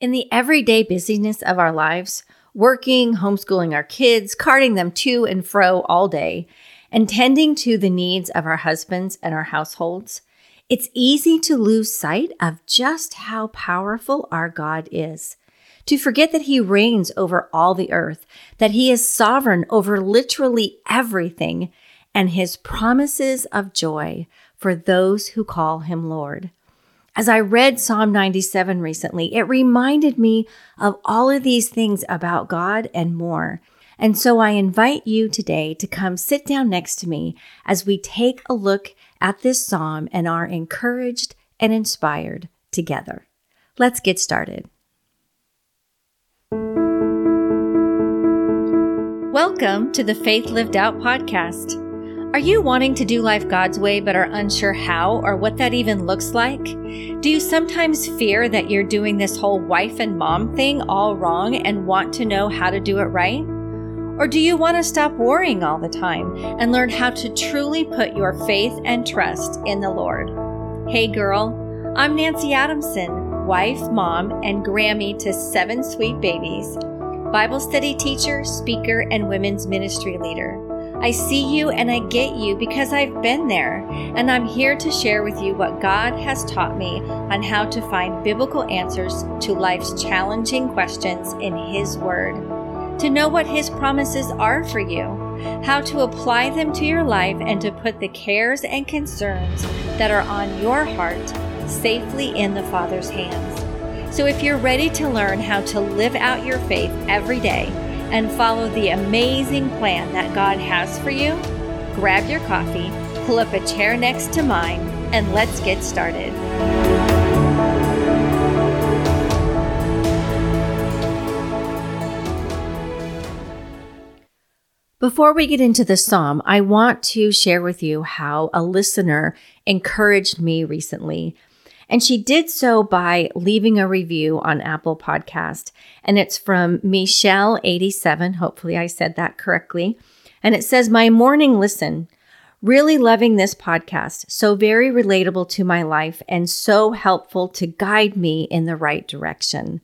In the everyday busyness of our lives, working, homeschooling our kids, carting them to and fro all day, and tending to the needs of our husbands and our households, it's easy to lose sight of just how powerful our God is. To forget that He reigns over all the earth, that He is sovereign over literally everything, and His promises of joy for those who call Him Lord. As I read Psalm 97 recently, it reminded me of all of these things about God and more. And so I invite you today to come sit down next to me as we take a look at this psalm and are encouraged and inspired together. Let's get started. Welcome to the Faith Lived Out podcast. Are you wanting to do life God's way but are unsure how or what that even looks like? Do you sometimes fear that you're doing this whole wife and mom thing all wrong and want to know how to do it right? Or do you want to stop worrying all the time and learn how to truly put your faith and trust in the Lord? Hey girl, I'm Nanci Adamson, wife, mom, and Grammy to seven sweet babies, Bible study teacher, speaker, and women's ministry leader. I see you and I get you because I've been there, and I'm here to share with you what God has taught me on how to find biblical answers to life's challenging questions in His Word, to know what His promises are for you, how to apply them to your life, and to put the cares and concerns that are on your heart safely in the Father's hands. So if you're ready to learn how to live out your faith every day, and follow the amazing plan that God has for you, grab your coffee, pull up a chair next to mine, and let's get started. Before we get into the psalm, I want to share with you how a listener encouraged me recently and she did so by leaving a review on Apple Podcast. And it's from Michelle87. Hopefully I said that correctly. And it says, My morning listen. Really loving this podcast. So very relatable to my life and so helpful to guide me in the right direction.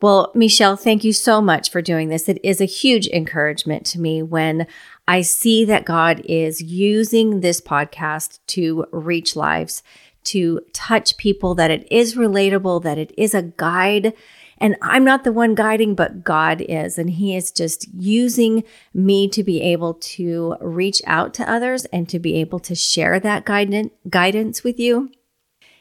Well, Michelle, thank you so much for doing this. It is a huge encouragement to me when I see that God is using this podcast to reach lives to touch people, that it is relatable, that it is a guide. And I'm not the one guiding, but God is. And He is just using me to be able to reach out to others and to be able to share that guidance, guidance with you.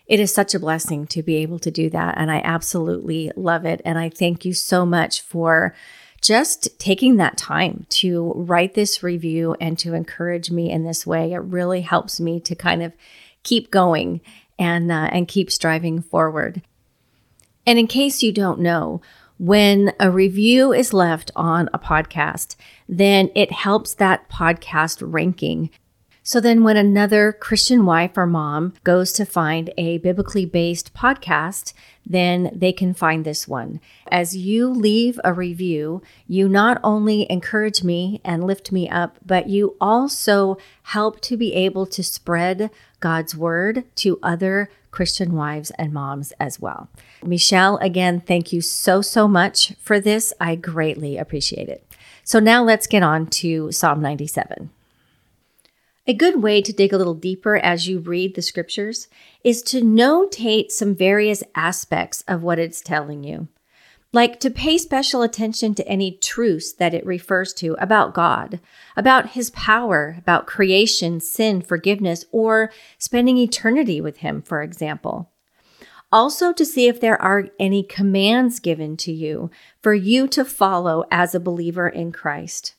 It is such a blessing to be able to do that. And I absolutely love it. And I thank you so much for just taking that time to write this review and to encourage me in this way. It really helps me to kind of keep going and uh, and keep striving forward. And in case you don't know, when a review is left on a podcast, then it helps that podcast ranking. So then, when another Christian wife or mom goes to find a biblically based podcast, then they can find this one. As you leave a review, you not only encourage me and lift me up, but you also help to be able to spread God's word to other Christian wives and moms as well. Michelle, again, thank you so, so much for this. I greatly appreciate it. So now let's get on to Psalm 97. A good way to dig a little deeper as you read the scriptures is to notate some various aspects of what it's telling you. Like to pay special attention to any truths that it refers to about God, about his power, about creation, sin, forgiveness, or spending eternity with him, for example. Also, to see if there are any commands given to you for you to follow as a believer in Christ.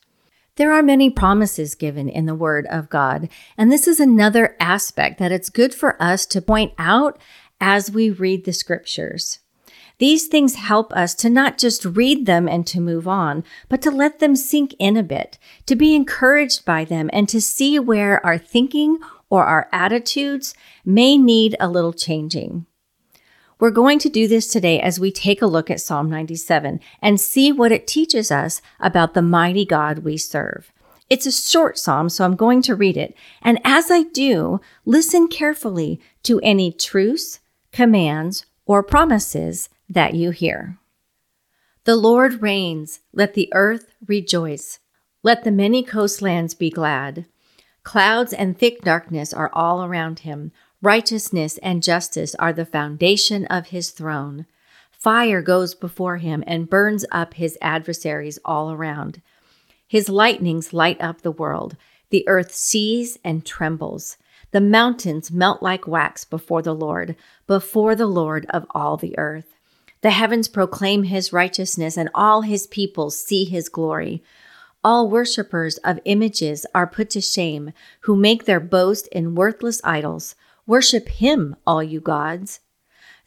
There are many promises given in the Word of God, and this is another aspect that it's good for us to point out as we read the scriptures. These things help us to not just read them and to move on, but to let them sink in a bit, to be encouraged by them, and to see where our thinking or our attitudes may need a little changing. We're going to do this today as we take a look at Psalm 97 and see what it teaches us about the mighty God we serve. It's a short psalm, so I'm going to read it. And as I do, listen carefully to any truths, commands, or promises that you hear. The Lord reigns. Let the earth rejoice. Let the many coastlands be glad. Clouds and thick darkness are all around him. Righteousness and justice are the foundation of his throne. Fire goes before him and burns up his adversaries all around. His lightnings light up the world. The earth sees and trembles. The mountains melt like wax before the Lord, before the Lord of all the earth. The heavens proclaim his righteousness, and all his peoples see his glory. All worshippers of images are put to shame, who make their boast in worthless idols. Worship him, all you gods.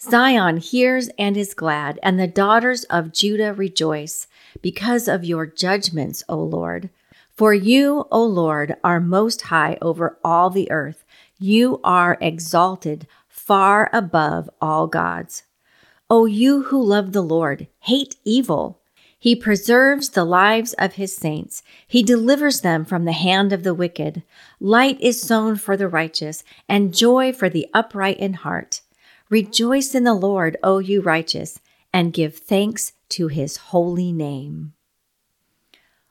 Zion hears and is glad, and the daughters of Judah rejoice, because of your judgments, O Lord. For you, O Lord, are most high over all the earth. You are exalted far above all gods. O you who love the Lord, hate evil. He preserves the lives of his saints. He delivers them from the hand of the wicked. Light is sown for the righteous, and joy for the upright in heart. Rejoice in the Lord, O you righteous, and give thanks to his holy name.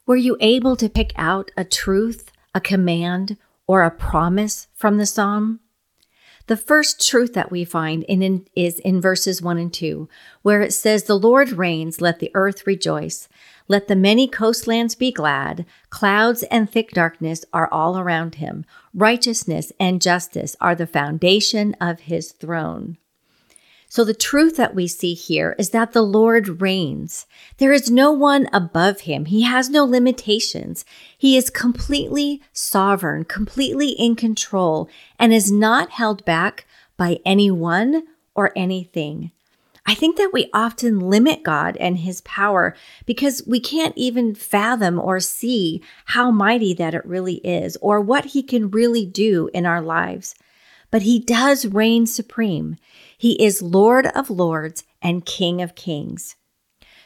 Were you able to pick out a truth, a command, or a promise from the psalm? The first truth that we find in, in, is in verses 1 and 2, where it says, The Lord reigns, let the earth rejoice. Let the many coastlands be glad. Clouds and thick darkness are all around him. Righteousness and justice are the foundation of his throne. So the truth that we see here is that the Lord reigns. There is no one above him. He has no limitations. He is completely sovereign, completely in control, and is not held back by anyone or anything. I think that we often limit God and his power because we can't even fathom or see how mighty that it really is or what he can really do in our lives. But he does reign supreme. He is Lord of lords and King of kings.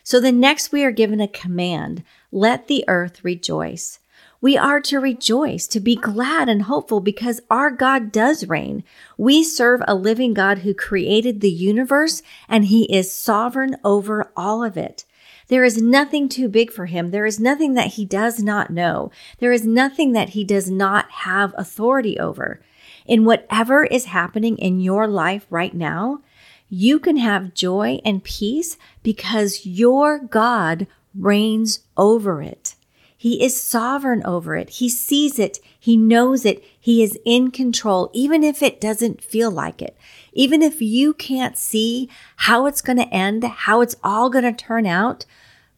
So the next we are given a command let the earth rejoice. We are to rejoice, to be glad and hopeful because our God does reign. We serve a living God who created the universe and he is sovereign over all of it. There is nothing too big for him. There is nothing that he does not know. There is nothing that he does not have authority over in whatever is happening in your life right now, you can have joy and peace because your God reigns over it. He is sovereign over it. He sees it. He knows it. He is in control, even if it doesn't feel like it. Even if you can't see how it's going to end, how it's all going to turn out,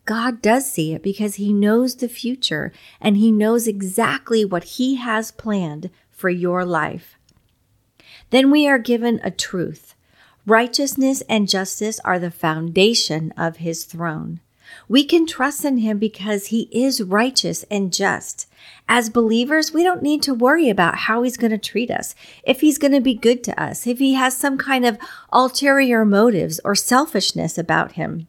God does see it because He knows the future and He knows exactly what He has planned for your life. Then we are given a truth. Righteousness and justice are the foundation of his throne. We can trust in him because he is righteous and just. As believers, we don't need to worry about how he's going to treat us, if he's going to be good to us, if he has some kind of ulterior motives or selfishness about him.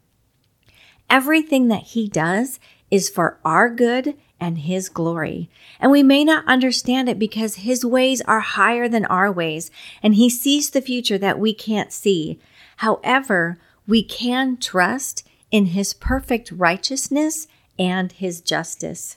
Everything that he does is for our good and His glory. And we may not understand it because His ways are higher than our ways, and He sees the future that we can't see. However, we can trust in His perfect righteousness and His justice.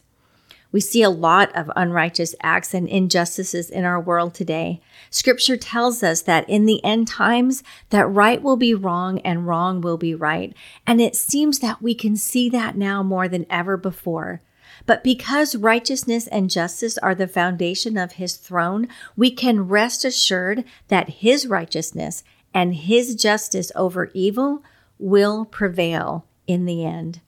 We see a lot of unrighteous acts and injustices in our world today. Scripture tells us that in the end times that right will be wrong and wrong will be right. And it seems that we can see that now more than ever before. But because righteousness and justice are the foundation of his throne, we can rest assured that his righteousness and his justice over evil will prevail in the end.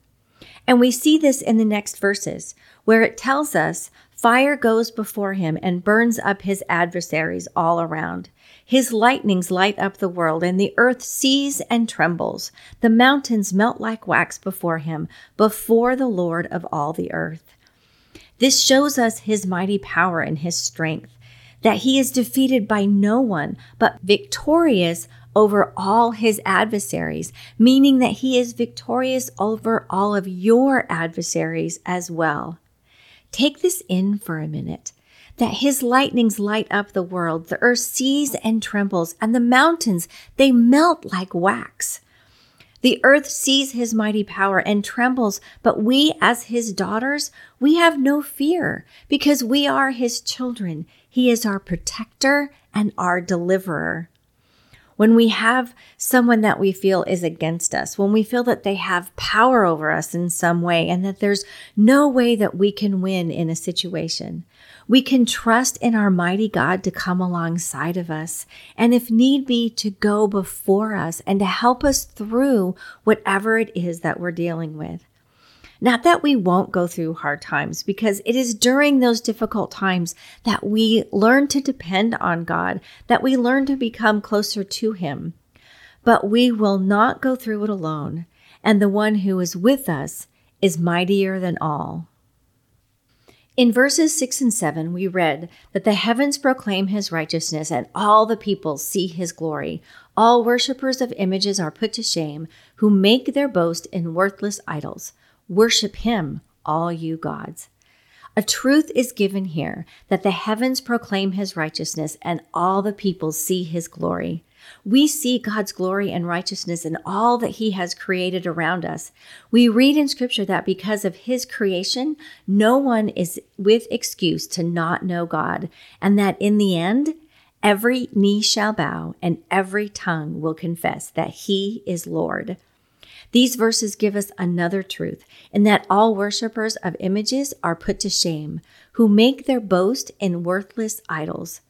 And we see this in the next verses, where it tells us fire goes before him and burns up his adversaries all around. His lightnings light up the world, and the earth sees and trembles. The mountains melt like wax before him, before the Lord of all the earth. This shows us his mighty power and his strength, that he is defeated by no one, but victorious over all his adversaries, meaning that he is victorious over all of your adversaries as well. Take this in for a minute that his lightnings light up the world, the earth sees and trembles, and the mountains, they melt like wax. The earth sees his mighty power and trembles, but we, as his daughters, we have no fear because we are his children. He is our protector and our deliverer. When we have someone that we feel is against us, when we feel that they have power over us in some way and that there's no way that we can win in a situation, we can trust in our mighty God to come alongside of us and, if need be, to go before us and to help us through whatever it is that we're dealing with. Not that we won't go through hard times, because it is during those difficult times that we learn to depend on God, that we learn to become closer to Him. But we will not go through it alone, and the one who is with us is mightier than all. In verses 6 and 7, we read that the heavens proclaim his righteousness and all the peoples see his glory. All worshippers of images are put to shame, who make their boast in worthless idols. Worship him, all you gods. A truth is given here that the heavens proclaim his righteousness and all the peoples see his glory. We see God's glory and righteousness in all that He has created around us. We read in Scripture that because of His creation, no one is with excuse to not know God, and that in the end, every knee shall bow and every tongue will confess that He is Lord. These verses give us another truth in that all worshippers of images are put to shame, who make their boast in worthless idols.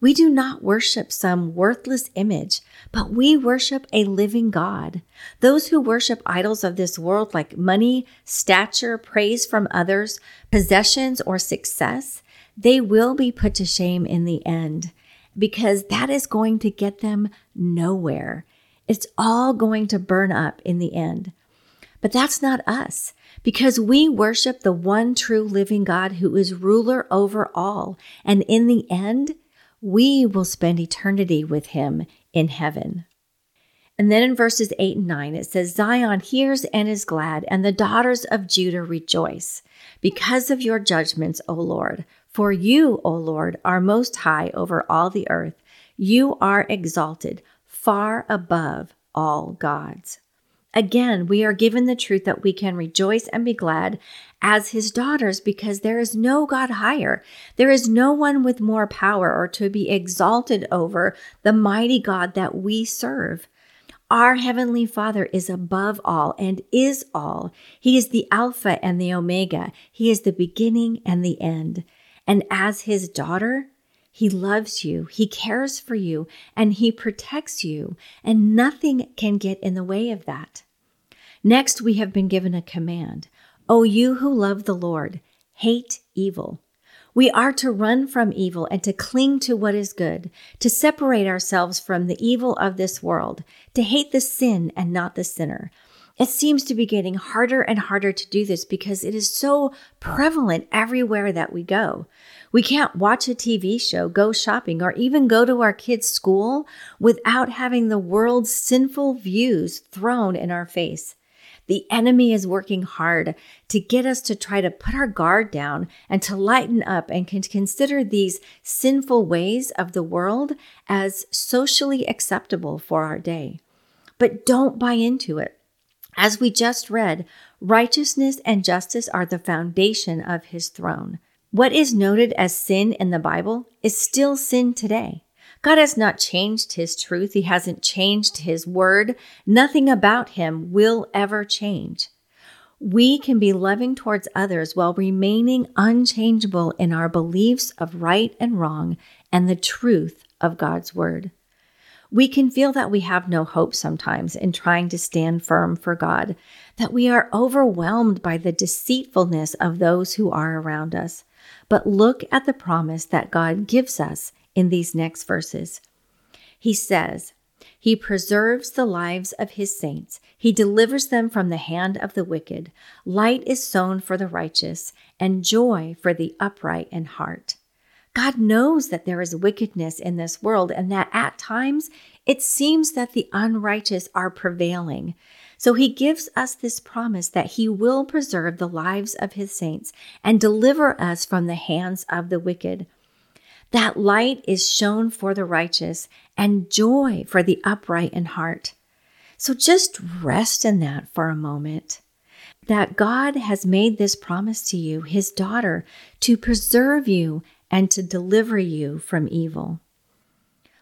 We do not worship some worthless image, but we worship a living God. Those who worship idols of this world like money, stature, praise from others, possessions, or success, they will be put to shame in the end because that is going to get them nowhere. It's all going to burn up in the end. But that's not us because we worship the one true living God who is ruler over all. And in the end, we will spend eternity with him in heaven. And then in verses 8 and 9, it says, Zion hears and is glad, and the daughters of Judah rejoice because of your judgments, O Lord. For you, O Lord, are most high over all the earth. You are exalted far above all gods. Again, we are given the truth that we can rejoice and be glad as his daughters because there is no God higher. There is no one with more power or to be exalted over the mighty God that we serve. Our Heavenly Father is above all and is all. He is the Alpha and the Omega. He is the beginning and the end. And as His daughter, He loves you, He cares for you, and He protects you, and nothing can get in the way of that. Next, we have been given a command O you who love the Lord, hate evil. We are to run from evil and to cling to what is good, to separate ourselves from the evil of this world, to hate the sin and not the sinner. It seems to be getting harder and harder to do this because it is so prevalent everywhere that we go. We can't watch a TV show, go shopping, or even go to our kids' school without having the world's sinful views thrown in our face. The enemy is working hard to get us to try to put our guard down and to lighten up and consider these sinful ways of the world as socially acceptable for our day. But don't buy into it. As we just read, righteousness and justice are the foundation of his throne. What is noted as sin in the Bible is still sin today. God has not changed his truth. He hasn't changed his word. Nothing about him will ever change. We can be loving towards others while remaining unchangeable in our beliefs of right and wrong and the truth of God's word. We can feel that we have no hope sometimes in trying to stand firm for God, that we are overwhelmed by the deceitfulness of those who are around us. But look at the promise that God gives us in these next verses. He says, He preserves the lives of His saints. He delivers them from the hand of the wicked. Light is sown for the righteous, and joy for the upright in heart. God knows that there is wickedness in this world and that at times it seems that the unrighteous are prevailing. So he gives us this promise that he will preserve the lives of his saints and deliver us from the hands of the wicked. That light is shown for the righteous and joy for the upright in heart. So just rest in that for a moment. That God has made this promise to you, his daughter, to preserve you and to deliver you from evil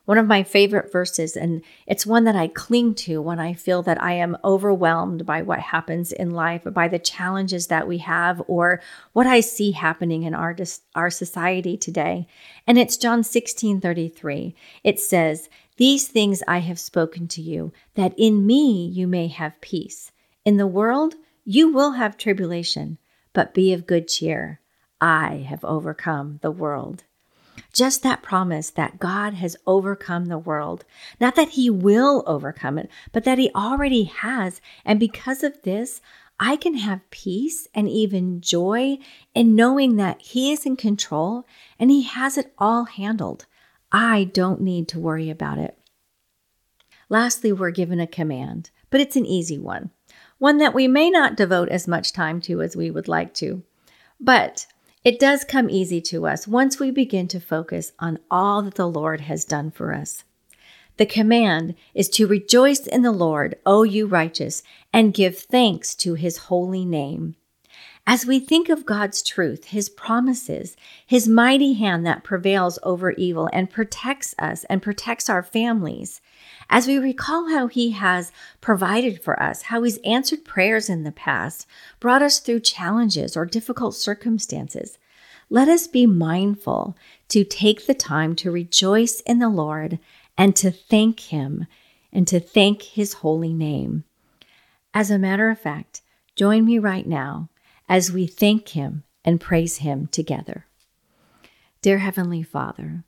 one of my favorite verses, and it's one that I cling to when I feel that I am overwhelmed by what happens in life, by the challenges that we have, or what I see happening in our, our society today. And it's John 16 33. It says, These things I have spoken to you, that in me you may have peace. In the world you will have tribulation, but be of good cheer. I have overcome the world. Just that promise that God has overcome the world. Not that he will overcome it, but that he already has. And because of this, I can have peace and even joy in knowing that he is in control and he has it all handled. I don't need to worry about it. Lastly, we're given a command, but it's an easy one, one that we may not devote as much time to as we would like to. But it does come easy to us once we begin to focus on all that the Lord has done for us. The command is to rejoice in the Lord, O you righteous, and give thanks to his holy name. As we think of God's truth, his promises, his mighty hand that prevails over evil and protects us and protects our families, as we recall how he has provided for us, how he's answered prayers in the past, brought us through challenges or difficult circumstances, let us be mindful to take the time to rejoice in the Lord and to thank him and to thank his holy name. As a matter of fact, join me right now as we thank him and praise him together. Dear Heavenly Father,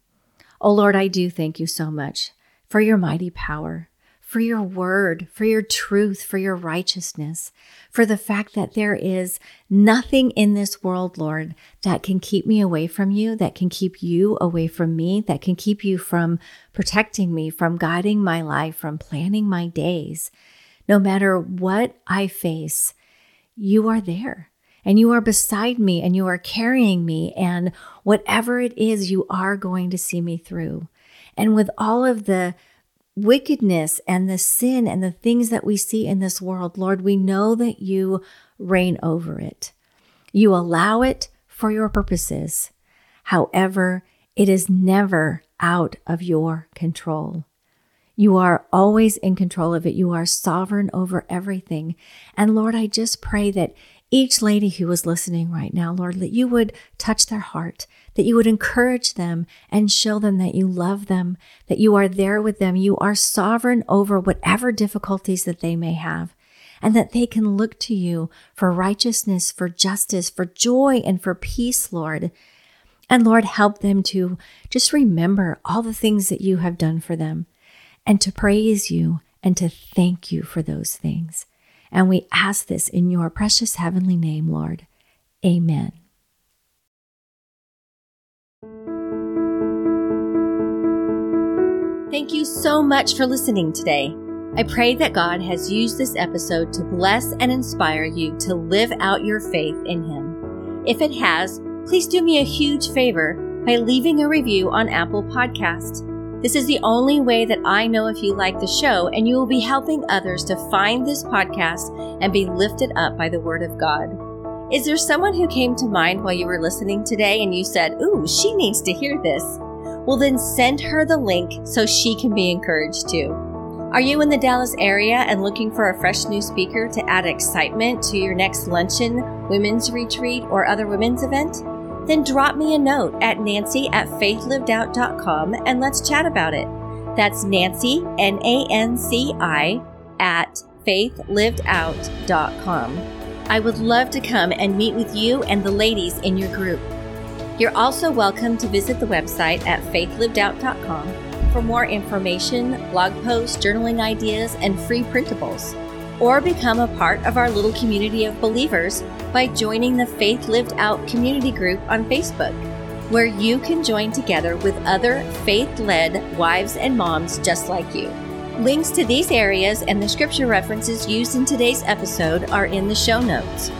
oh Lord, I do thank you so much for your mighty power, for your word, for your truth, for your righteousness, for the fact that there is nothing in this world, Lord, that can keep me away from you, that can keep you away from me, that can keep you from protecting me, from guiding my life, from planning my days. No matter what I face, you are there and you are beside me and you are carrying me. And whatever it is, you are going to see me through. And with all of the wickedness and the sin and the things that we see in this world, Lord, we know that you reign over it. You allow it for your purposes. However, it is never out of your control. You are always in control of it. You are sovereign over everything. And Lord, I just pray that each lady who is listening right now, Lord, that you would touch their heart, that you would encourage them and show them that you love them, that you are there with them. You are sovereign over whatever difficulties that they may have, and that they can look to you for righteousness, for justice, for joy, and for peace, Lord. And Lord, help them to just remember all the things that you have done for them and to praise you and to thank you for those things. And we ask this in your precious heavenly name, Lord. Amen. Thank you so much for listening today. I pray that God has used this episode to bless and inspire you to live out your faith in Him. If it has, please do me a huge favor by leaving a review on Apple Podcast. This is the only way that I know if you like the show, and you will be helping others to find this podcast and be lifted up by the Word of God. Is there someone who came to mind while you were listening today and you said, Ooh, she needs to hear this? Well, then send her the link so she can be encouraged too. Are you in the Dallas area and looking for a fresh new speaker to add excitement to your next luncheon, women's retreat, or other women's event? Then drop me a note at nanci at faithlivedout.com and let's chat about it. That's Nanci, N A N C I, at faithlivedout.com. I would love to come and meet with you and the ladies in your group. You're also welcome to visit the website at faithlivedout.com for more information, blog posts, journaling ideas, and free printables or become a part of our little community of believers by joining the Faith Lived Out community group on Facebook, where you can join together with other faith led wives and moms just like you. Links to these areas and the scripture references used in today's episode are in the show notes.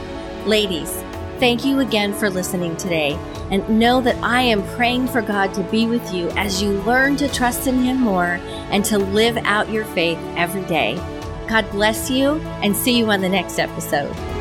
Ladies, thank you again for listening today, and know that I am praying for God to be with you as you learn to trust in Him more and to live out your faith every day. God bless you and see you on the next episode.